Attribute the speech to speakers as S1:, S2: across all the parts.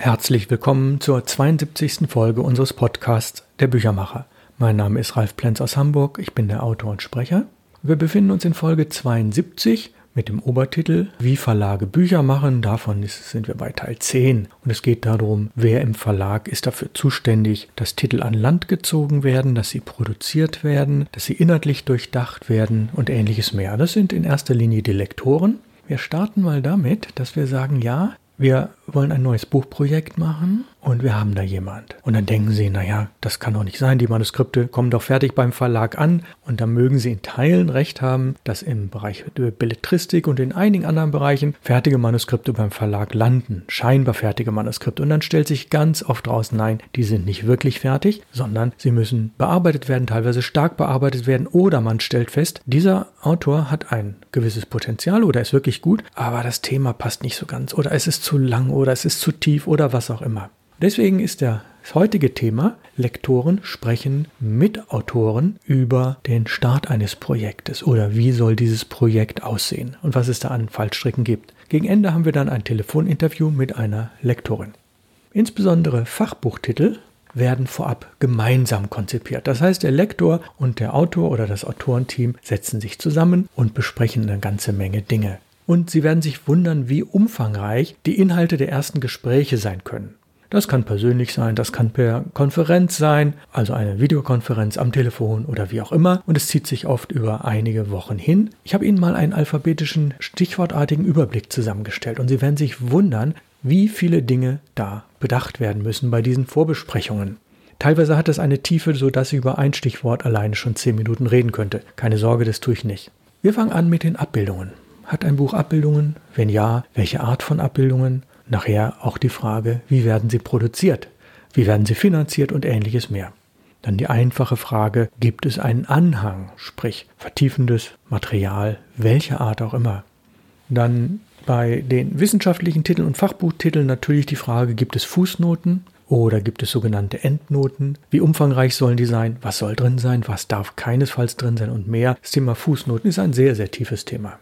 S1: Herzlich willkommen zur 72. Folge unseres Podcasts Der Büchermacher. Mein Name ist Ralf Plenz aus Hamburg, ich bin der Autor und Sprecher. Wir befinden uns in Folge 72 mit dem Obertitel Wie Verlage Bücher machen. Davon sind wir bei Teil 10. Und es geht darum, wer im Verlag ist dafür zuständig, dass Titel an Land gezogen werden, dass sie produziert werden, dass sie inhaltlich durchdacht werden und ähnliches mehr. Das sind in erster Linie die Lektoren. Wir starten mal damit, dass wir sagen, ja, wir wollen ein neues Buchprojekt machen und wir haben da jemand. Und dann denken Sie, naja, das kann doch nicht sein, die Manuskripte kommen doch fertig beim Verlag an und da mögen Sie in Teilen recht haben, dass im Bereich der Belletristik und in einigen anderen Bereichen fertige Manuskripte beim Verlag landen, scheinbar fertige Manuskripte. Und dann stellt sich ganz oft raus, nein, die sind nicht wirklich fertig, sondern sie müssen bearbeitet werden, teilweise stark bearbeitet werden oder man stellt fest, dieser Autor hat ein gewisses Potenzial oder ist wirklich gut, aber das Thema passt nicht so ganz oder es ist zu lang oder es ist zu tief oder was auch immer. Deswegen ist der das heutige Thema Lektoren sprechen mit Autoren über den Start eines Projektes oder wie soll dieses Projekt aussehen und was es da an Fallstricken gibt. Gegen Ende haben wir dann ein Telefoninterview mit einer Lektorin. Insbesondere Fachbuchtitel werden vorab gemeinsam konzipiert. Das heißt, der Lektor und der Autor oder das Autorenteam setzen sich zusammen und besprechen eine ganze Menge Dinge. Und Sie werden sich wundern, wie umfangreich die Inhalte der ersten Gespräche sein können. Das kann persönlich sein, das kann per Konferenz sein, also eine Videokonferenz am Telefon oder wie auch immer. Und es zieht sich oft über einige Wochen hin. Ich habe Ihnen mal einen alphabetischen, stichwortartigen Überblick zusammengestellt und Sie werden sich wundern, wie viele Dinge da bedacht werden müssen bei diesen Vorbesprechungen. Teilweise hat es eine Tiefe, so dass ich über ein Stichwort alleine schon zehn Minuten reden könnte. Keine Sorge, das tue ich nicht. Wir fangen an mit den Abbildungen. Hat ein Buch Abbildungen? Wenn ja, welche Art von Abbildungen? Nachher auch die Frage, wie werden sie produziert? Wie werden sie finanziert und ähnliches mehr. Dann die einfache Frage, gibt es einen Anhang, sprich vertiefendes Material, welcher Art auch immer. Dann bei den wissenschaftlichen Titeln und Fachbuchtiteln natürlich die Frage, gibt es Fußnoten oder gibt es sogenannte Endnoten? Wie umfangreich sollen die sein? Was soll drin sein? Was darf keinesfalls drin sein und mehr? Das Thema Fußnoten ist ein sehr, sehr tiefes Thema.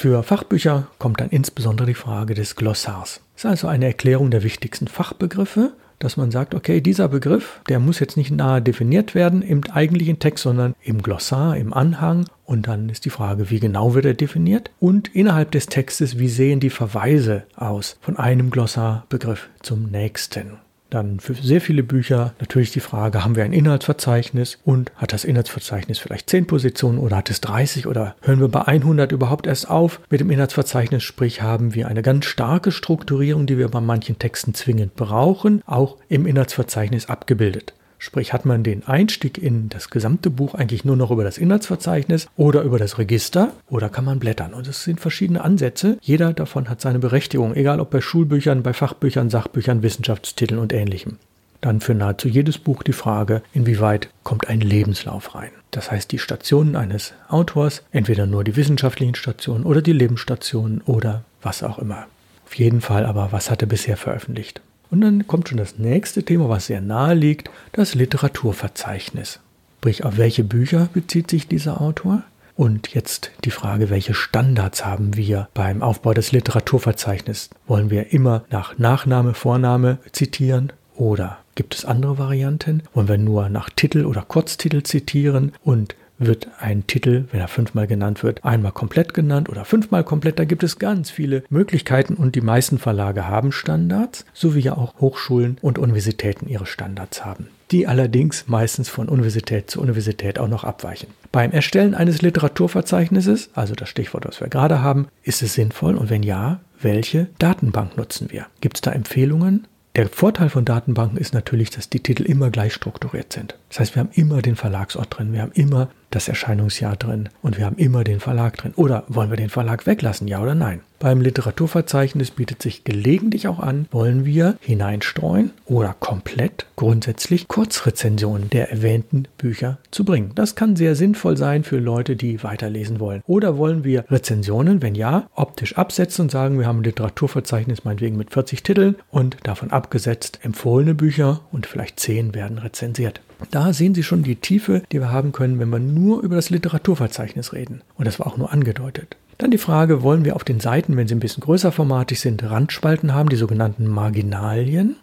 S1: Für Fachbücher kommt dann insbesondere die Frage des Glossars. Das ist also eine Erklärung der wichtigsten Fachbegriffe dass man sagt, okay, dieser Begriff, der muss jetzt nicht nahe definiert werden im eigentlichen Text, sondern im Glossar, im Anhang. Und dann ist die Frage, wie genau wird er definiert? Und innerhalb des Textes, wie sehen die Verweise aus von einem Glossarbegriff zum nächsten? Dann für sehr viele Bücher natürlich die Frage, haben wir ein Inhaltsverzeichnis und hat das Inhaltsverzeichnis vielleicht 10 Positionen oder hat es 30 oder hören wir bei 100 überhaupt erst auf mit dem Inhaltsverzeichnis, sprich haben wir eine ganz starke Strukturierung, die wir bei manchen Texten zwingend brauchen, auch im Inhaltsverzeichnis abgebildet. Sprich, hat man den Einstieg in das gesamte Buch eigentlich nur noch über das Inhaltsverzeichnis oder über das Register oder kann man blättern? Und es sind verschiedene Ansätze. Jeder davon hat seine Berechtigung, egal ob bei Schulbüchern, bei Fachbüchern, Sachbüchern, Wissenschaftstiteln und ähnlichem. Dann für nahezu jedes Buch die Frage, inwieweit kommt ein Lebenslauf rein. Das heißt, die Stationen eines Autors, entweder nur die wissenschaftlichen Stationen oder die Lebensstationen oder was auch immer. Auf jeden Fall aber, was hat er bisher veröffentlicht? Und dann kommt schon das nächste Thema, was sehr nahe liegt, das Literaturverzeichnis. Sprich, auf welche Bücher bezieht sich dieser Autor? Und jetzt die Frage, welche Standards haben wir beim Aufbau des Literaturverzeichnisses? Wollen wir immer nach Nachname, Vorname zitieren oder gibt es andere Varianten? Wollen wir nur nach Titel oder Kurztitel zitieren und wird ein Titel, wenn er fünfmal genannt wird, einmal komplett genannt oder fünfmal komplett. Da gibt es ganz viele Möglichkeiten und die meisten Verlage haben Standards, so wie ja auch Hochschulen und Universitäten ihre Standards haben die allerdings meistens von Universität zu Universität auch noch abweichen. Beim Erstellen eines Literaturverzeichnisses, also das Stichwort, was wir gerade haben, ist es sinnvoll und wenn ja, welche Datenbank nutzen wir? Gibt es da Empfehlungen? Der Vorteil von Datenbanken ist natürlich, dass die Titel immer gleich strukturiert sind. Das heißt, wir haben immer den Verlagsort drin, wir haben immer das Erscheinungsjahr drin und wir haben immer den Verlag drin. Oder wollen wir den Verlag weglassen, ja oder nein? Beim Literaturverzeichnis bietet sich gelegentlich auch an, wollen wir hineinstreuen oder komplett grundsätzlich Kurzrezensionen der erwähnten Bücher zu bringen. Das kann sehr sinnvoll sein für Leute, die weiterlesen wollen. Oder wollen wir Rezensionen, wenn ja, optisch absetzen und sagen, wir haben ein Literaturverzeichnis meinetwegen mit 40 Titeln und davon abgesetzt empfohlene Bücher und vielleicht 10 werden rezensiert. Da sehen Sie schon die Tiefe, die wir haben können, wenn wir nur über das Literaturverzeichnis reden. Und das war auch nur angedeutet. Dann die Frage, wollen wir auf den Seiten, wenn sie ein bisschen größer formatig sind, Randspalten haben, die sogenannten Marginalien?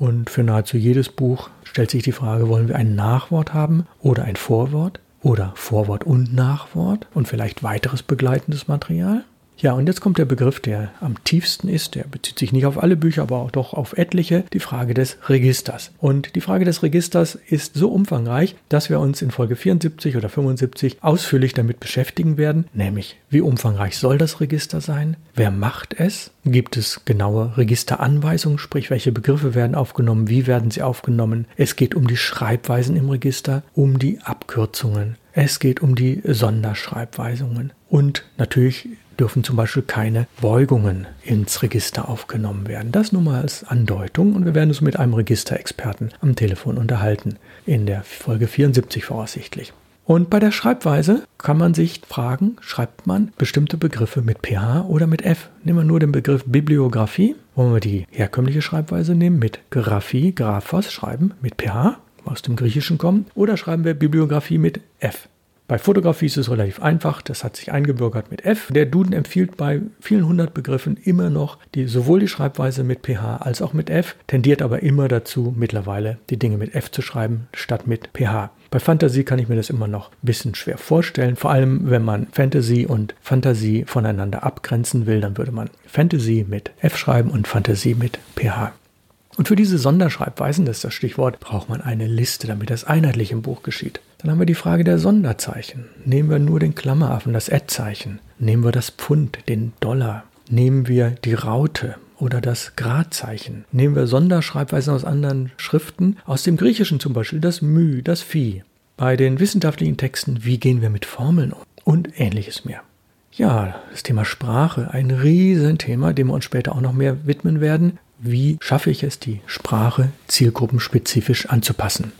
S1: Und für nahezu jedes Buch stellt sich die Frage, wollen wir ein Nachwort haben oder ein Vorwort oder Vorwort und Nachwort und vielleicht weiteres begleitendes Material? Ja, und jetzt kommt der Begriff, der am tiefsten ist, der bezieht sich nicht auf alle Bücher, aber auch doch auf etliche, die Frage des Registers. Und die Frage des Registers ist so umfangreich, dass wir uns in Folge 74 oder 75 ausführlich damit beschäftigen werden, nämlich wie umfangreich soll das Register sein? Wer macht es? Gibt es genaue Registeranweisungen, sprich welche Begriffe werden aufgenommen, wie werden sie aufgenommen? Es geht um die Schreibweisen im Register, um die Abkürzungen. Es geht um die Sonderschreibweisungen und natürlich dürfen zum Beispiel keine Beugungen ins Register aufgenommen werden. Das nur mal als Andeutung und wir werden uns mit einem Registerexperten am Telefon unterhalten, in der Folge 74 voraussichtlich. Und bei der Schreibweise kann man sich fragen, schreibt man bestimmte Begriffe mit PH oder mit F? Nehmen wir nur den Begriff Bibliografie, wollen wir die herkömmliche Schreibweise nehmen, mit Graphie, Graphos schreiben, mit PH, aus dem Griechischen kommen, oder schreiben wir Bibliografie mit F? Bei Fotografie ist es relativ einfach, das hat sich eingebürgert mit F. Der Duden empfiehlt bei vielen hundert Begriffen immer noch die, sowohl die Schreibweise mit PH als auch mit F, tendiert aber immer dazu, mittlerweile die Dinge mit F zu schreiben, statt mit PH. Bei Fantasy kann ich mir das immer noch ein bisschen schwer vorstellen, vor allem wenn man Fantasy und Fantasie voneinander abgrenzen will, dann würde man Fantasy mit F schreiben und Fantasie mit PH. Und für diese Sonderschreibweisen, das ist das Stichwort, braucht man eine Liste, damit das einheitlich im Buch geschieht. Dann haben wir die Frage der Sonderzeichen. Nehmen wir nur den Klammeraffen, das Ad-Zeichen. Nehmen wir das Pfund, den Dollar. Nehmen wir die Raute oder das Gradzeichen. Nehmen wir Sonderschreibweisen aus anderen Schriften, aus dem Griechischen zum Beispiel das Mü, das Phi. Bei den wissenschaftlichen Texten, wie gehen wir mit Formeln um und ähnliches mehr. Ja, das Thema Sprache, ein Riesenthema, dem wir uns später auch noch mehr widmen werden. Wie schaffe ich es, die Sprache zielgruppenspezifisch anzupassen?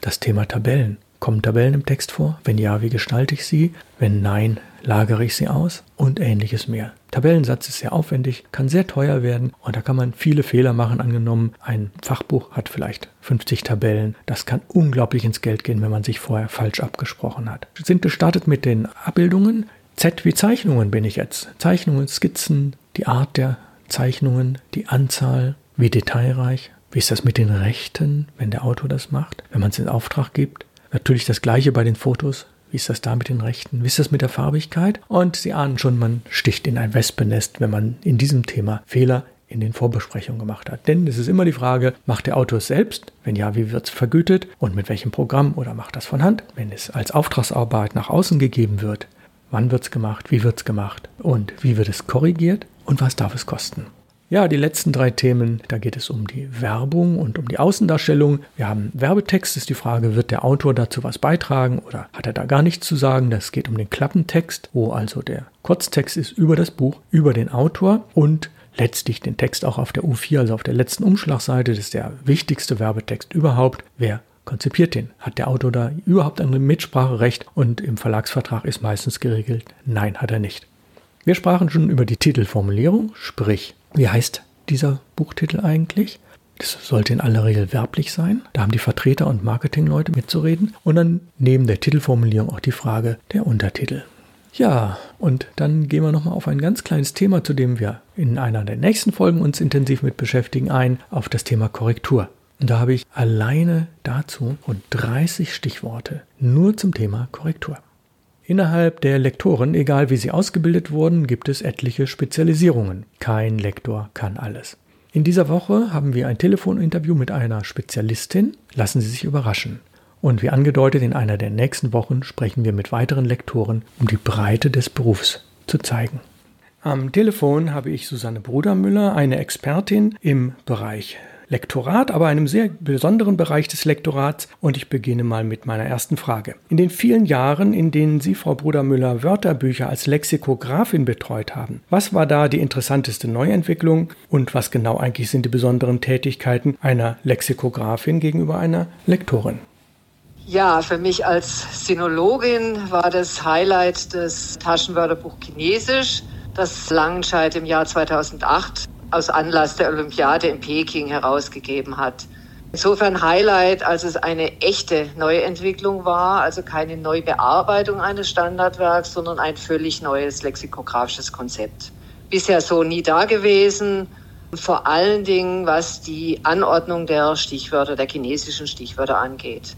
S1: Das Thema Tabellen. Kommen Tabellen im Text vor? Wenn ja, wie gestalte ich sie? Wenn nein, lagere ich sie aus? Und ähnliches mehr. Tabellensatz ist sehr aufwendig, kann sehr teuer werden und da kann man viele Fehler machen. Angenommen, ein Fachbuch hat vielleicht 50 Tabellen. Das kann unglaublich ins Geld gehen, wenn man sich vorher falsch abgesprochen hat. Sind gestartet mit den Abbildungen. Z wie Zeichnungen bin ich jetzt. Zeichnungen, Skizzen, die Art der Zeichnungen, die Anzahl, wie detailreich. Wie ist das mit den Rechten, wenn der Autor das macht, wenn man es in Auftrag gibt? Natürlich das gleiche bei den Fotos. Wie ist das da mit den Rechten? Wie ist das mit der Farbigkeit? Und Sie ahnen schon, man sticht in ein Wespennest, wenn man in diesem Thema Fehler in den Vorbesprechungen gemacht hat. Denn es ist immer die Frage, macht der Autor es selbst? Wenn ja, wie wird es vergütet? Und mit welchem Programm? Oder macht das von Hand? Wenn es als Auftragsarbeit nach außen gegeben wird, wann wird es gemacht? Wie wird es gemacht? Und wie wird es korrigiert? Und was darf es kosten? Ja, die letzten drei Themen, da geht es um die Werbung und um die Außendarstellung. Wir haben Werbetext, ist die Frage, wird der Autor dazu was beitragen oder hat er da gar nichts zu sagen? Das geht um den Klappentext, wo also der Kurztext ist über das Buch, über den Autor und letztlich den Text auch auf der U4, also auf der letzten Umschlagseite. Das ist der wichtigste Werbetext überhaupt. Wer konzipiert den? Hat der Autor da überhaupt ein Mitspracherecht? Und im Verlagsvertrag ist meistens geregelt, nein, hat er nicht. Wir sprachen schon über die Titelformulierung, sprich wie heißt dieser Buchtitel eigentlich? Das sollte in aller Regel werblich sein. Da haben die Vertreter und Marketingleute mitzureden. Und dann neben der Titelformulierung auch die Frage der Untertitel. Ja, und dann gehen wir nochmal auf ein ganz kleines Thema, zu dem wir in einer der nächsten Folgen uns intensiv mit beschäftigen, ein, auf das Thema Korrektur. Und da habe ich alleine dazu rund 30 Stichworte nur zum Thema Korrektur. Innerhalb der Lektoren, egal wie sie ausgebildet wurden, gibt es etliche Spezialisierungen. Kein Lektor kann alles. In dieser Woche haben wir ein Telefoninterview mit einer Spezialistin. Lassen Sie sich überraschen. Und wie angedeutet, in einer der nächsten Wochen sprechen wir mit weiteren Lektoren, um die Breite des Berufs zu zeigen. Am Telefon habe ich Susanne Brudermüller, eine Expertin im Bereich Lektorat, aber einem sehr besonderen Bereich des Lektorats. Und ich beginne mal mit meiner ersten Frage. In den vielen Jahren, in denen Sie, Frau Brudermüller, Wörterbücher als Lexikografin betreut haben, was war da die interessanteste Neuentwicklung und was genau eigentlich sind die besonderen Tätigkeiten einer Lexikografin gegenüber einer Lektorin?
S2: Ja, für mich als Sinologin war das Highlight das Taschenwörterbuch Chinesisch, das Langenscheid im Jahr 2008 aus Anlass der Olympiade in Peking herausgegeben hat. Insofern Highlight, als es eine echte Neuentwicklung war, also keine Neubearbeitung eines Standardwerks, sondern ein völlig neues lexikografisches Konzept. Bisher so nie da gewesen. Vor allen Dingen, was die Anordnung der Stichwörter, der chinesischen Stichwörter angeht.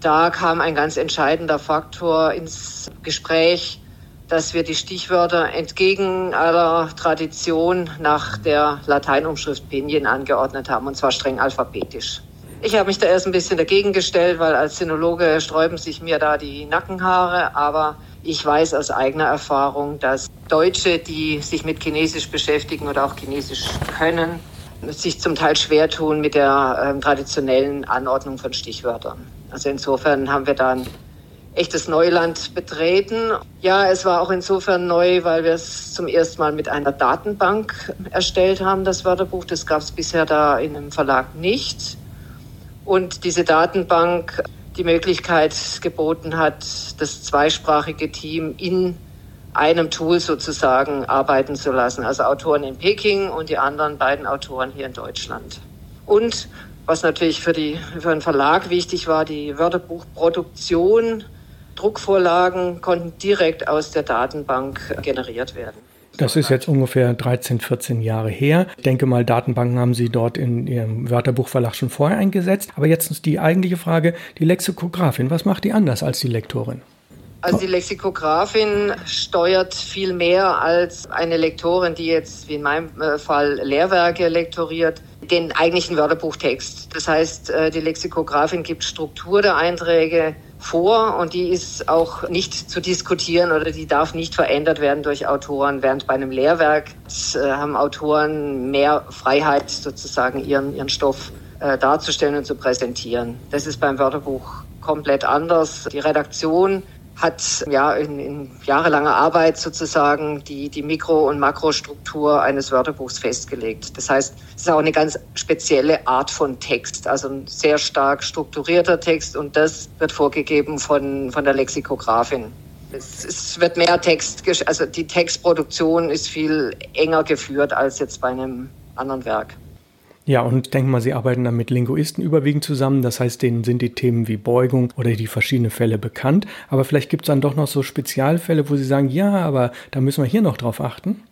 S2: Da kam ein ganz entscheidender Faktor ins Gespräch, dass wir die Stichwörter entgegen aller Tradition nach der Lateinumschrift Pinyin angeordnet haben, und zwar streng alphabetisch. Ich habe mich da erst ein bisschen dagegen gestellt, weil als Sinologe sträuben sich mir da die Nackenhaare, aber ich weiß aus eigener Erfahrung, dass Deutsche, die sich mit Chinesisch beschäftigen oder auch Chinesisch können, sich zum Teil schwer tun mit der äh, traditionellen Anordnung von Stichwörtern. Also insofern haben wir da ein echtes Neuland betreten. Ja, es war auch insofern neu, weil wir es zum ersten Mal mit einer Datenbank erstellt haben, das Wörterbuch. Das gab es bisher da in einem Verlag nicht. Und diese Datenbank die Möglichkeit geboten hat, das zweisprachige Team in einem Tool sozusagen arbeiten zu lassen. Also Autoren in Peking und die anderen beiden Autoren hier in Deutschland. Und was natürlich für, die, für den Verlag wichtig war, die Wörterbuchproduktion Druckvorlagen konnten direkt aus der Datenbank generiert werden.
S1: Das ist jetzt ungefähr 13, 14 Jahre her. Ich denke mal, Datenbanken haben Sie dort in Ihrem Wörterbuchverlag schon vorher eingesetzt. Aber jetzt ist die eigentliche Frage, die Lexikografin, was macht die anders als die Lektorin?
S2: Also die Lexikografin steuert viel mehr als eine Lektorin, die jetzt wie in meinem äh, Fall Lehrwerke lektoriert, den eigentlichen Wörterbuchtext. Das heißt, äh, die Lexikografin gibt Struktur der Einträge, vor und die ist auch nicht zu diskutieren oder die darf nicht verändert werden durch Autoren. Während bei einem Lehrwerk äh, haben Autoren mehr Freiheit, sozusagen ihren, ihren Stoff äh, darzustellen und zu präsentieren. Das ist beim Wörterbuch komplett anders. Die Redaktion hat ja in, in jahrelanger Arbeit sozusagen die, die Mikro- und Makrostruktur eines Wörterbuchs festgelegt. Das heißt, es ist auch eine ganz spezielle Art von Text, also ein sehr stark strukturierter Text und das wird vorgegeben von, von der Lexikografin. Es, es wird mehr Text, also die Textproduktion ist viel enger geführt als jetzt bei einem anderen Werk.
S1: Ja, und ich denke mal, Sie arbeiten dann mit Linguisten überwiegend zusammen. Das heißt, denen sind die Themen wie Beugung oder die verschiedenen Fälle bekannt. Aber vielleicht gibt es dann doch noch so Spezialfälle, wo Sie sagen, ja, aber da müssen wir hier noch drauf achten.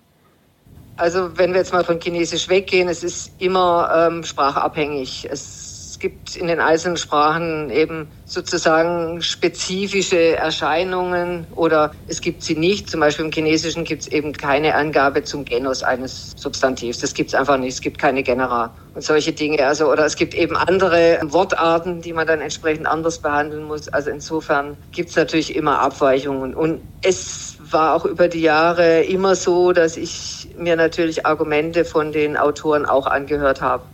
S2: Also wenn wir jetzt mal von Chinesisch weggehen, es ist immer ähm, sprachabhängig. Es gibt in den einzelnen Sprachen eben sozusagen spezifische Erscheinungen oder es gibt sie nicht. Zum Beispiel im Chinesischen gibt es eben keine Angabe zum Genus eines Substantivs. Das gibt es einfach nicht. Es gibt keine Genera und solche Dinge. Also, oder es gibt eben andere Wortarten, die man dann entsprechend anders behandeln muss. Also insofern gibt es natürlich immer Abweichungen. Und es war auch über die Jahre immer so, dass ich mir natürlich Argumente von den Autoren auch angehört habe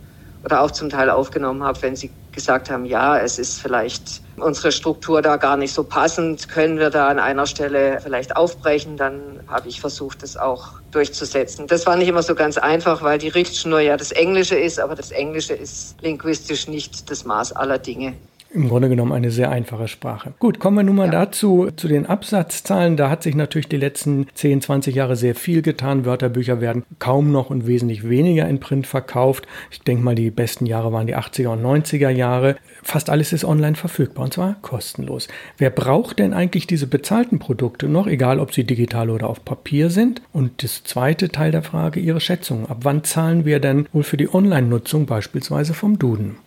S2: oder auch zum Teil aufgenommen habe, wenn sie gesagt haben, ja, es ist vielleicht unsere Struktur da gar nicht so passend, können wir da an einer Stelle vielleicht aufbrechen, dann habe ich versucht, das auch durchzusetzen. Das war nicht immer so ganz einfach, weil die Richtschnur ja das Englische ist, aber das Englische ist linguistisch nicht das Maß aller Dinge
S1: im Grunde genommen eine sehr einfache Sprache. Gut, kommen wir nun mal ja. dazu, zu den Absatzzahlen. Da hat sich natürlich die letzten 10, 20 Jahre sehr viel getan. Wörterbücher werden kaum noch und wesentlich weniger in Print verkauft. Ich denke mal, die besten Jahre waren die 80er und 90er Jahre. Fast alles ist online verfügbar und zwar kostenlos. Wer braucht denn eigentlich diese bezahlten Produkte noch, egal ob sie digital oder auf Papier sind? Und das zweite Teil der Frage, Ihre Schätzung. Ab wann zahlen wir denn wohl für die Online-Nutzung beispielsweise vom Duden?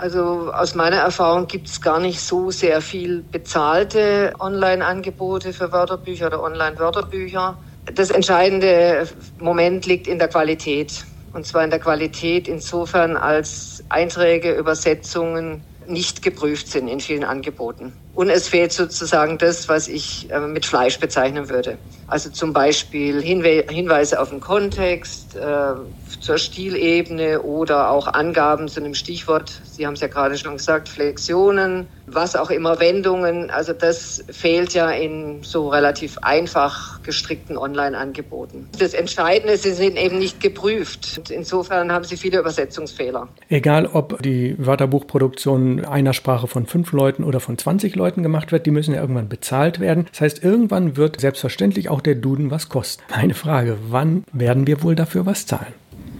S2: Also aus meiner Erfahrung gibt es gar nicht so sehr viel bezahlte Online-Angebote für Wörterbücher oder Online-Wörterbücher. Das entscheidende Moment liegt in der Qualität. Und zwar in der Qualität insofern, als Einträge, Übersetzungen nicht geprüft sind in vielen Angeboten. Und es fehlt sozusagen das, was ich äh, mit Fleisch bezeichnen würde. Also zum Beispiel Hinweise auf den Kontext, äh, zur Stilebene oder auch Angaben zu einem Stichwort. Sie haben es ja gerade schon gesagt, Flexionen, was auch immer, Wendungen. Also das fehlt ja in so relativ einfach gestrickten Online-Angeboten. Das Entscheidende, sie sind eben nicht geprüft. Und insofern haben sie viele Übersetzungsfehler.
S1: Egal, ob die Wörterbuchproduktion einer Sprache von fünf Leuten oder von 20 Leuten gemacht wird, die müssen ja irgendwann bezahlt werden. Das heißt, irgendwann wird selbstverständlich auch der Duden was kosten. Meine Frage, wann werden wir wohl dafür was zahlen?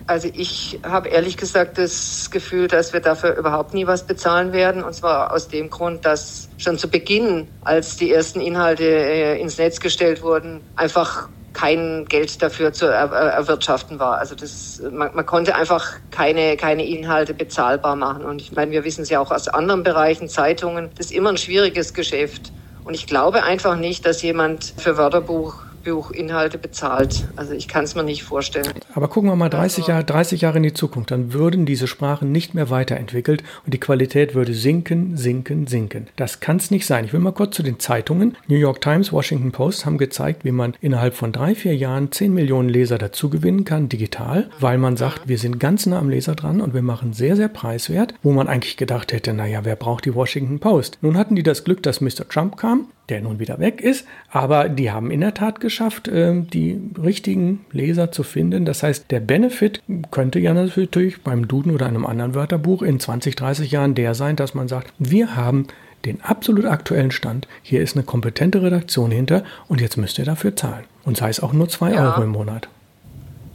S2: Also ich habe ehrlich gesagt das Gefühl, dass wir dafür überhaupt nie was bezahlen werden. Und zwar aus dem Grund, dass schon zu Beginn, als die ersten Inhalte äh, ins Netz gestellt wurden, einfach kein Geld dafür zu er erwirtschaften war. Also das, man, man, konnte einfach keine, keine Inhalte bezahlbar machen. Und ich meine, wir wissen es ja auch aus anderen Bereichen, Zeitungen, das ist immer ein schwieriges Geschäft. Und ich glaube einfach nicht, dass jemand für Wörterbuch Buchinhalte bezahlt. Also ich kann es mir nicht vorstellen.
S1: Aber gucken wir mal 30 Jahre, 30 Jahre in die Zukunft, dann würden diese Sprachen nicht mehr weiterentwickelt und die Qualität würde sinken, sinken, sinken. Das kann es nicht sein. Ich will mal kurz zu den Zeitungen. New York Times, Washington Post haben gezeigt, wie man innerhalb von drei, vier Jahren 10 Millionen Leser dazu gewinnen kann, digital, weil man sagt, wir sind ganz nah am Leser dran und wir machen sehr, sehr preiswert, wo man eigentlich gedacht hätte, naja, wer braucht die Washington Post? Nun hatten die das Glück, dass Mr. Trump kam der nun wieder weg ist. Aber die haben in der Tat geschafft, ähm, die richtigen Leser zu finden. Das heißt, der Benefit könnte ja natürlich beim Duden oder einem anderen Wörterbuch in 20, 30 Jahren der sein, dass man sagt, wir haben den absolut aktuellen Stand. Hier ist eine kompetente Redaktion hinter und jetzt müsst ihr dafür zahlen. Und sei es auch nur 2 ja. Euro im Monat.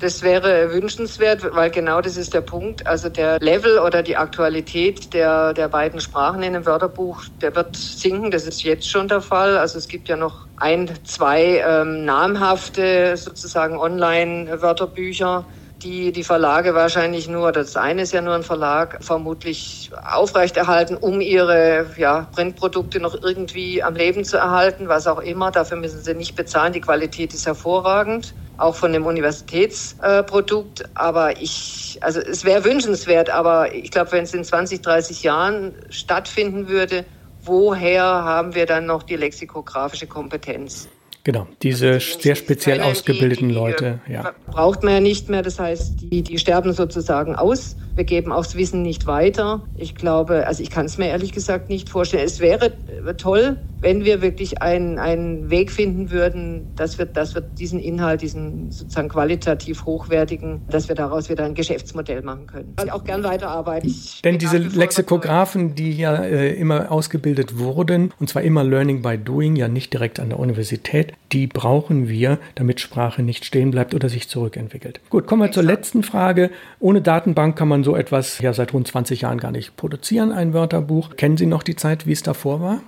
S2: Das wäre wünschenswert, weil genau das ist der Punkt. Also der Level oder die Aktualität der, der beiden Sprachen in einem Wörterbuch, der wird sinken. Das ist jetzt schon der Fall. Also es gibt ja noch ein, zwei ähm, namhafte sozusagen Online-Wörterbücher die die Verlage wahrscheinlich nur, das eine ist ja nur ein Verlag, vermutlich aufrechterhalten, um ihre ja, Printprodukte noch irgendwie am Leben zu erhalten, was auch immer. Dafür müssen sie nicht bezahlen. Die Qualität ist hervorragend, auch von dem Universitätsprodukt. Äh, aber ich, also es wäre wünschenswert, aber ich glaube, wenn es in 20, 30 Jahren stattfinden würde, woher haben wir dann noch die lexikografische Kompetenz?
S1: Genau, diese also sehr speziell ausgebildeten die, die, Leute. Ja.
S2: Braucht man ja nicht mehr, das heißt, die, die sterben sozusagen aus. Wir geben auch das Wissen nicht weiter. Ich glaube, also ich kann es mir ehrlich gesagt nicht vorstellen. Es wäre toll, wenn wir wirklich einen, einen Weg finden würden, dass wir, dass wir diesen Inhalt, diesen sozusagen qualitativ hochwertigen, dass wir daraus wieder ein Geschäftsmodell machen können. Ich auch gern weiterarbeiten. Ich
S1: Denn diese Lexikografen, die ja äh, immer ausgebildet wurden, und zwar immer Learning by Doing, ja nicht direkt an der Universität, die brauchen wir, damit Sprache nicht stehen bleibt oder sich zurückentwickelt. Gut, kommen wir zur letzten Frage. Ohne Datenbank kann man so etwas ja seit rund 20 Jahren gar nicht produzieren, ein Wörterbuch. Kennen Sie noch die Zeit, wie es davor war?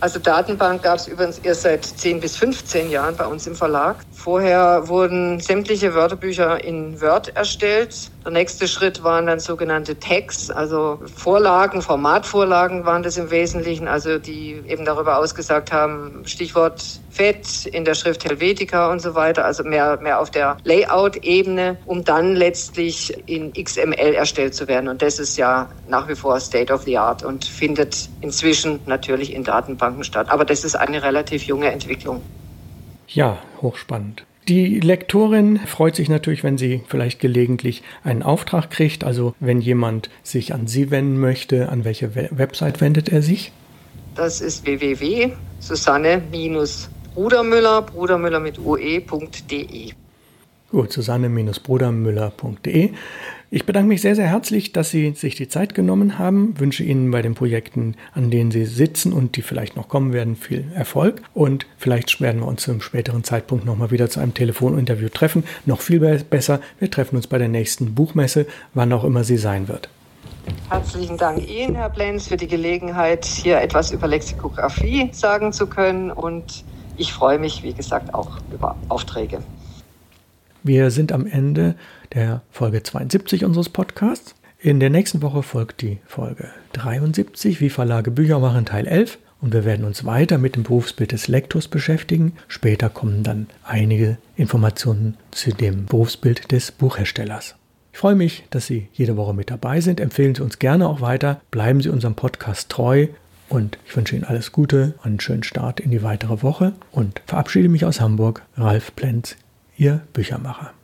S2: Also Datenbank gab es übrigens erst seit 10 bis 15 Jahren bei uns im Verlag. Vorher wurden sämtliche Wörterbücher in Word erstellt. Der nächste Schritt waren dann sogenannte Tags, also Vorlagen, Formatvorlagen waren das im Wesentlichen, also die eben darüber ausgesagt haben, Stichwort Fett in der Schrift Helvetica und so weiter, also mehr, mehr auf der Layout-Ebene, um dann letztlich in XML erstellt zu werden. Und das ist ja nach wie vor State of the Art und findet inzwischen natürlich in Datenbanken statt. Aber das ist eine relativ junge Entwicklung.
S1: Ja, hochspannend. Die Lektorin freut sich natürlich, wenn sie vielleicht gelegentlich einen Auftrag kriegt. Also wenn jemand sich an Sie wenden möchte, an welche Website wendet er sich?
S2: Das ist www.susanne-brudermüller, brudermüller mit ue.de.
S1: Gut, susanne-brudermüller.de. Ich bedanke mich sehr, sehr herzlich, dass Sie sich die Zeit genommen haben. Wünsche Ihnen bei den Projekten, an denen Sie sitzen und die vielleicht noch kommen werden, viel Erfolg. Und vielleicht werden wir uns zu einem späteren Zeitpunkt nochmal wieder zu einem Telefoninterview treffen. Noch viel besser, wir treffen uns bei der nächsten Buchmesse, wann auch immer sie sein wird.
S2: Herzlichen Dank Ihnen, Herr Blenz, für die Gelegenheit, hier etwas über Lexikographie sagen zu können. Und ich freue mich, wie gesagt, auch über Aufträge.
S1: Wir sind am Ende der Folge 72 unseres Podcasts. In der nächsten Woche folgt die Folge 73, wie Verlage Bücher machen, Teil 11. Und wir werden uns weiter mit dem Berufsbild des Lektors beschäftigen. Später kommen dann einige Informationen zu dem Berufsbild des Buchherstellers. Ich freue mich, dass Sie jede Woche mit dabei sind. Empfehlen Sie uns gerne auch weiter. Bleiben Sie unserem Podcast treu. Und ich wünsche Ihnen alles Gute, einen schönen Start in die weitere Woche und verabschiede mich aus Hamburg. Ralf Plenz, Ihr Büchermacher.